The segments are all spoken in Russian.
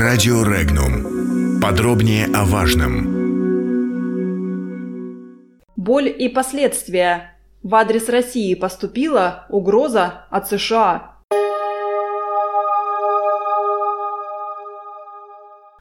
Радио Регнум. Подробнее о важном. Боль и последствия. В адрес России поступила угроза от США.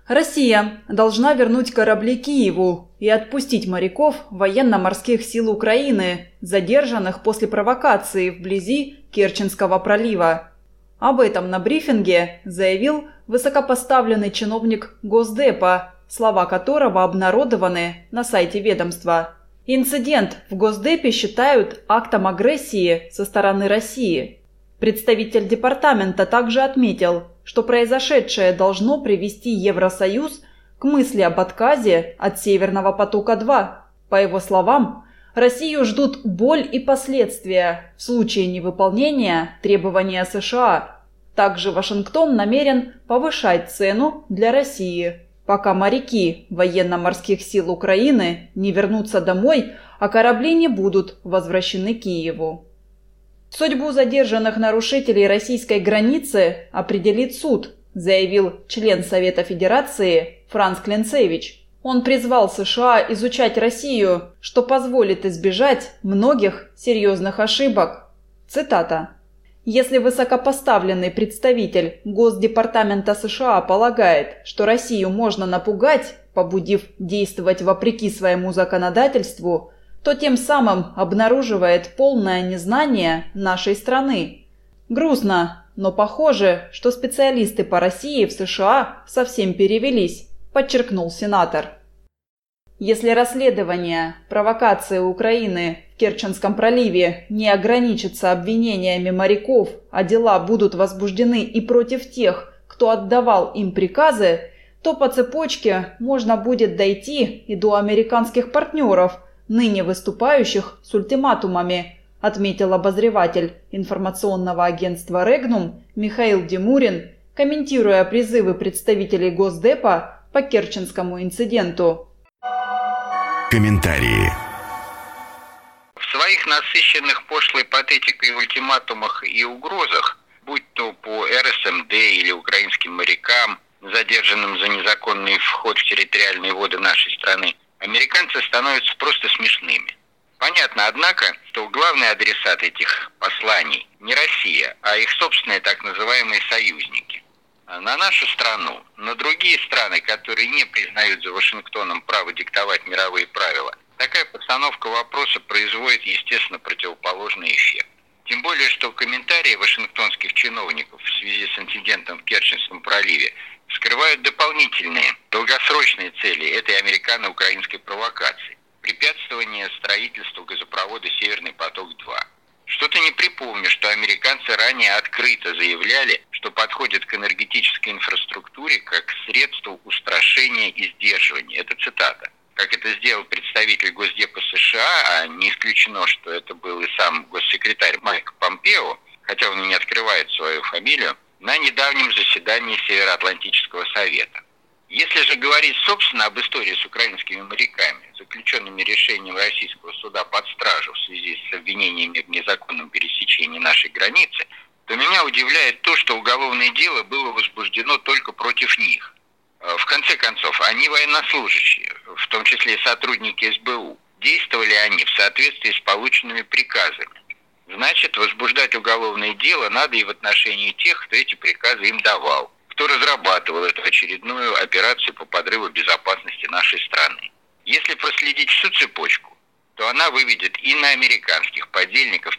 Россия должна вернуть корабли Киеву и отпустить моряков военно-морских сил Украины, задержанных после провокации вблизи Керченского пролива. Об этом на брифинге заявил высокопоставленный чиновник Госдепа, слова которого обнародованы на сайте ведомства. Инцидент в Госдепе считают актом агрессии со стороны России. Представитель департамента также отметил, что произошедшее должно привести Евросоюз к мысли об отказе от Северного потока-2. По его словам, Россию ждут боль и последствия в случае невыполнения требования США. Также Вашингтон намерен повышать цену для России, пока моряки военно-морских сил Украины не вернутся домой, а корабли не будут возвращены Киеву. Судьбу задержанных нарушителей российской границы определит суд, заявил член Совета Федерации Франц Кленцевич. Он призвал США изучать Россию, что позволит избежать многих серьезных ошибок. Цитата. Если высокопоставленный представитель Госдепартамента США полагает, что Россию можно напугать, побудив действовать вопреки своему законодательству, то тем самым обнаруживает полное незнание нашей страны. Грустно, но похоже, что специалисты по России в США совсем перевелись, подчеркнул сенатор. Если расследование провокации Украины в Керченском проливе не ограничится обвинениями моряков, а дела будут возбуждены и против тех, кто отдавал им приказы, то по цепочке можно будет дойти и до американских партнеров – ныне выступающих с ультиматумами, отметил обозреватель информационного агентства «Регнум» Михаил Демурин, комментируя призывы представителей Госдепа по Керченскому инциденту. Комментарии. В своих насыщенных пошлой патетикой ультиматумах и угрозах, будь то по РСМД или украинским морякам, задержанным за незаконный вход в территориальные воды нашей страны, американцы становятся просто смешными. Понятно, однако, что главный адресат этих посланий не Россия, а их собственные так называемые союзники. На нашу страну, на другие страны, которые не признают за Вашингтоном право диктовать мировые правила, такая постановка вопроса производит, естественно, противоположный эффект. Тем более, что комментарии вашингтонских чиновников в связи с инцидентом в Керченском проливе скрывают дополнительные, долгосрочные цели этой американо-украинской провокации – препятствование строительству газопровода «Северный поток-2». Что-то не припомню, что американцы ранее открыто заявляли, что подходят к энергетической инфраструктуре как к средству устрашения и сдерживания. Это цитата. Как это сделал представитель Госдепа США, а не исключено, что это был и сам госсекретарь Майк Помпео, хотя он и не открывает свою фамилию, на недавнем заседании Североатлантического совета. Если же говорить, собственно, об истории с украинскими моряками, заключенными решением российского суда под стражу в связи с обвинениями в незаконном пересечении нашей границы, то меня удивляет то, что уголовное дело было возбуждено только против них. Э, в конце концов, они военнослужащие, в том числе сотрудники СБУ. Действовали они в соответствии с полученными приказами. Значит, возбуждать уголовное дело надо и в отношении тех, кто эти приказы им давал, кто разрабатывал эту очередную операцию по подрыву безопасности нашей страны. Если проследить всю цепочку, то она выведет и на американских подельников